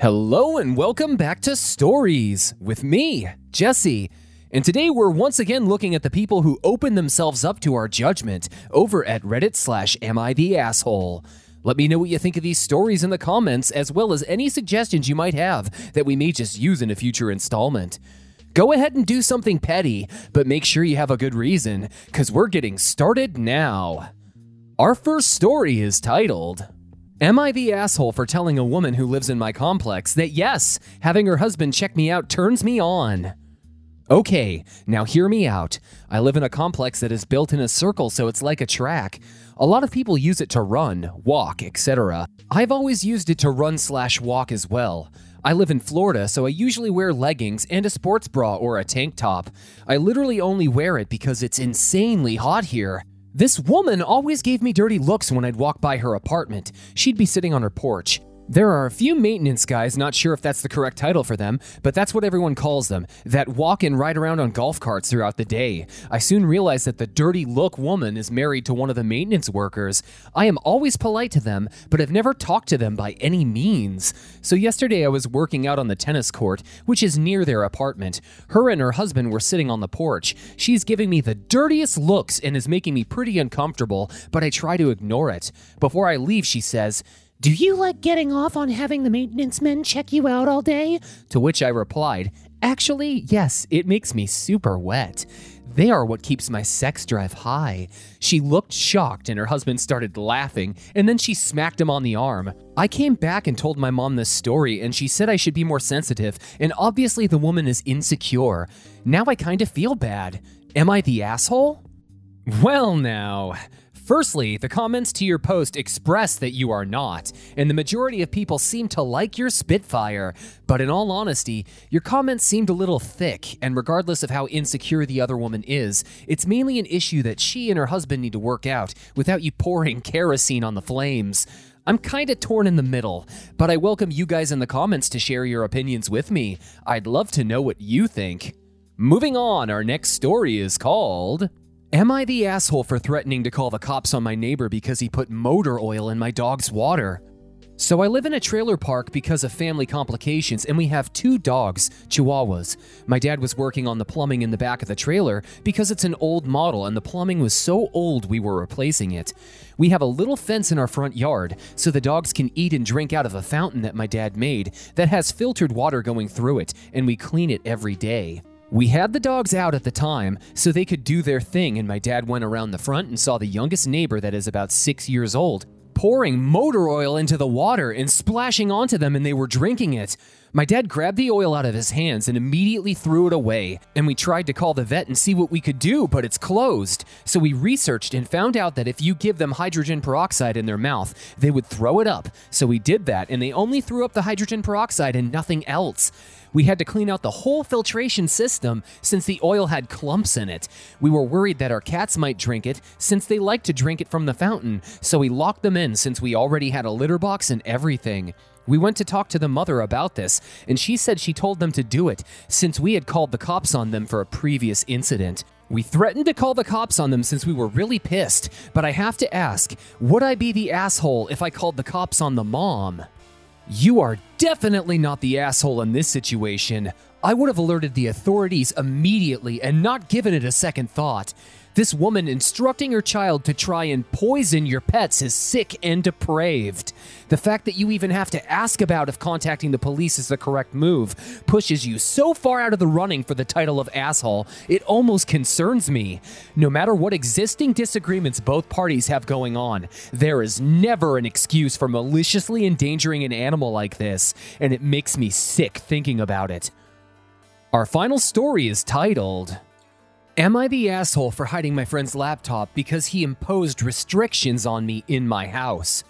Hello and welcome back to Stories with me, Jesse. And today we're once again looking at the people who open themselves up to our judgment over at Reddit slash Am I the Asshole. Let me know what you think of these stories in the comments, as well as any suggestions you might have that we may just use in a future installment. Go ahead and do something petty, but make sure you have a good reason, because we're getting started now. Our first story is titled Am I the asshole for telling a woman who lives in my complex that yes, having her husband check me out turns me on? Okay, now hear me out. I live in a complex that is built in a circle, so it's like a track. A lot of people use it to run, walk, etc. I've always used it to run slash walk as well. I live in Florida, so I usually wear leggings and a sports bra or a tank top. I literally only wear it because it's insanely hot here. This woman always gave me dirty looks when I'd walk by her apartment. She'd be sitting on her porch. There are a few maintenance guys, not sure if that's the correct title for them, but that's what everyone calls them, that walk and ride around on golf carts throughout the day. I soon realize that the dirty look woman is married to one of the maintenance workers. I am always polite to them, but have never talked to them by any means. So yesterday I was working out on the tennis court, which is near their apartment. Her and her husband were sitting on the porch. She's giving me the dirtiest looks and is making me pretty uncomfortable, but I try to ignore it. Before I leave, she says, do you like getting off on having the maintenance men check you out all day? To which I replied, Actually, yes, it makes me super wet. They are what keeps my sex drive high. She looked shocked and her husband started laughing, and then she smacked him on the arm. I came back and told my mom this story, and she said I should be more sensitive, and obviously the woman is insecure. Now I kind of feel bad. Am I the asshole? Well, now. Firstly, the comments to your post express that you are not, and the majority of people seem to like your Spitfire. But in all honesty, your comments seemed a little thick, and regardless of how insecure the other woman is, it's mainly an issue that she and her husband need to work out without you pouring kerosene on the flames. I'm kinda torn in the middle, but I welcome you guys in the comments to share your opinions with me. I'd love to know what you think. Moving on, our next story is called Am I the asshole for threatening to call the cops on my neighbor because he put motor oil in my dog's water? So, I live in a trailer park because of family complications, and we have two dogs, Chihuahuas. My dad was working on the plumbing in the back of the trailer because it's an old model and the plumbing was so old we were replacing it. We have a little fence in our front yard so the dogs can eat and drink out of a fountain that my dad made that has filtered water going through it, and we clean it every day. We had the dogs out at the time so they could do their thing, and my dad went around the front and saw the youngest neighbor that is about six years old pouring motor oil into the water and splashing onto them, and they were drinking it. My dad grabbed the oil out of his hands and immediately threw it away. And we tried to call the vet and see what we could do, but it's closed. So we researched and found out that if you give them hydrogen peroxide in their mouth, they would throw it up. So we did that, and they only threw up the hydrogen peroxide and nothing else. We had to clean out the whole filtration system since the oil had clumps in it. We were worried that our cats might drink it since they like to drink it from the fountain, so we locked them in since we already had a litter box and everything. We went to talk to the mother about this, and she said she told them to do it since we had called the cops on them for a previous incident. We threatened to call the cops on them since we were really pissed, but I have to ask would I be the asshole if I called the cops on the mom? You are definitely not the asshole in this situation. I would have alerted the authorities immediately and not given it a second thought. This woman instructing her child to try and poison your pets is sick and depraved. The fact that you even have to ask about if contacting the police is the correct move pushes you so far out of the running for the title of asshole, it almost concerns me. No matter what existing disagreements both parties have going on, there is never an excuse for maliciously endangering an animal like this, and it makes me sick thinking about it. Our final story is titled Am I the asshole for hiding my friend's laptop because he imposed restrictions on me in my house?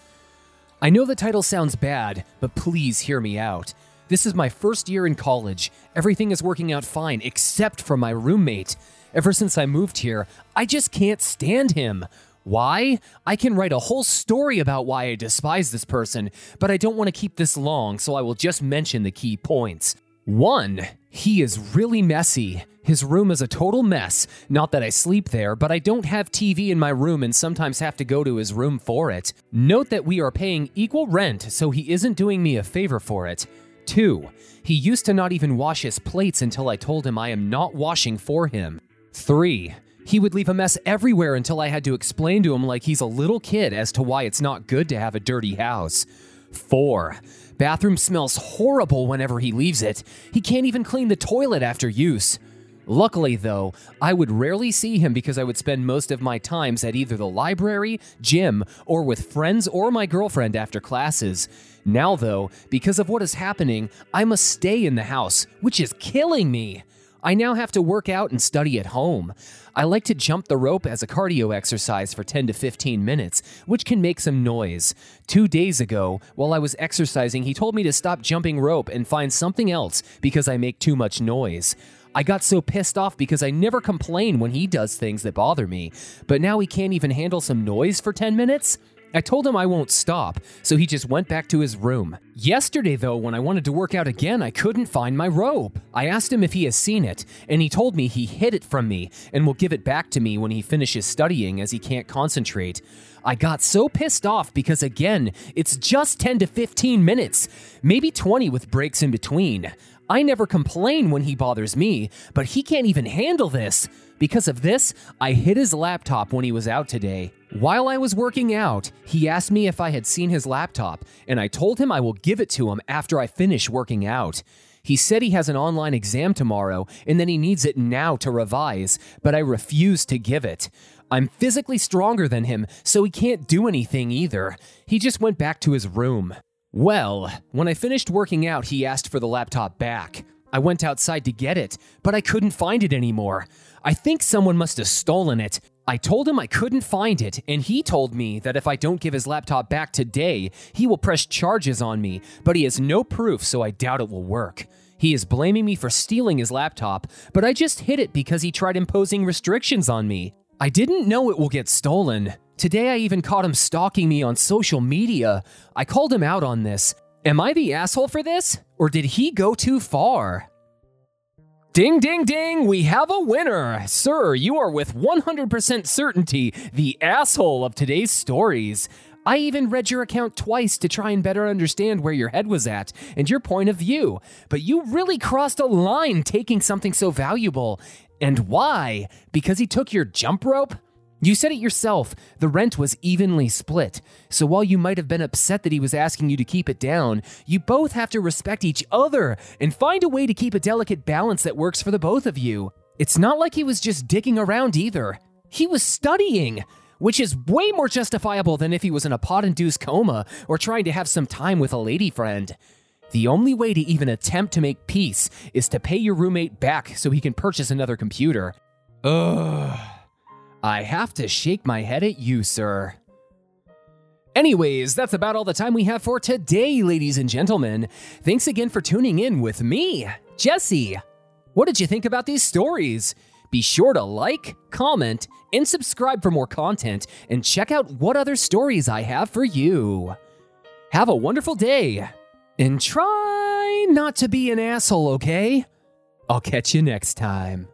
I know the title sounds bad, but please hear me out. This is my first year in college. Everything is working out fine except for my roommate. Ever since I moved here, I just can't stand him. Why? I can write a whole story about why I despise this person, but I don't want to keep this long, so I will just mention the key points. 1. He is really messy. His room is a total mess. Not that I sleep there, but I don't have TV in my room and sometimes have to go to his room for it. Note that we are paying equal rent, so he isn't doing me a favor for it. 2. He used to not even wash his plates until I told him I am not washing for him. 3. He would leave a mess everywhere until I had to explain to him like he's a little kid as to why it's not good to have a dirty house. 4. Bathroom smells horrible whenever he leaves it. He can't even clean the toilet after use. Luckily, though, I would rarely see him because I would spend most of my times at either the library, gym, or with friends or my girlfriend after classes. Now, though, because of what is happening, I must stay in the house, which is killing me. I now have to work out and study at home. I like to jump the rope as a cardio exercise for 10 to 15 minutes, which can make some noise. Two days ago, while I was exercising, he told me to stop jumping rope and find something else because I make too much noise. I got so pissed off because I never complain when he does things that bother me, but now he can't even handle some noise for 10 minutes? I told him I won't stop, so he just went back to his room. Yesterday, though, when I wanted to work out again, I couldn't find my rope. I asked him if he has seen it, and he told me he hid it from me and will give it back to me when he finishes studying as he can't concentrate. I got so pissed off because, again, it's just 10 to 15 minutes, maybe 20 with breaks in between. I never complain when he bothers me, but he can't even handle this. Because of this, I hit his laptop when he was out today. While I was working out, he asked me if I had seen his laptop, and I told him I will give it to him after I finish working out. He said he has an online exam tomorrow and that he needs it now to revise, but I refuse to give it. I'm physically stronger than him, so he can't do anything either. He just went back to his room. Well, when I finished working out, he asked for the laptop back. I went outside to get it, but I couldn't find it anymore. I think someone must have stolen it. I told him I couldn't find it, and he told me that if I don't give his laptop back today, he will press charges on me, but he has no proof, so I doubt it will work. He is blaming me for stealing his laptop, but I just hid it because he tried imposing restrictions on me. I didn't know it will get stolen. Today I even caught him stalking me on social media. I called him out on this. Am I the asshole for this? Or did he go too far? Ding, ding, ding, we have a winner! Sir, you are with 100% certainty the asshole of today's stories. I even read your account twice to try and better understand where your head was at and your point of view, but you really crossed a line taking something so valuable. And why? Because he took your jump rope? You said it yourself, the rent was evenly split. So while you might have been upset that he was asking you to keep it down, you both have to respect each other and find a way to keep a delicate balance that works for the both of you. It's not like he was just digging around either. He was studying, which is way more justifiable than if he was in a pot induced coma or trying to have some time with a lady friend. The only way to even attempt to make peace is to pay your roommate back so he can purchase another computer. Ugh. I have to shake my head at you, sir. Anyways, that's about all the time we have for today, ladies and gentlemen. Thanks again for tuning in with me, Jesse. What did you think about these stories? Be sure to like, comment, and subscribe for more content, and check out what other stories I have for you. Have a wonderful day, and try not to be an asshole, okay? I'll catch you next time.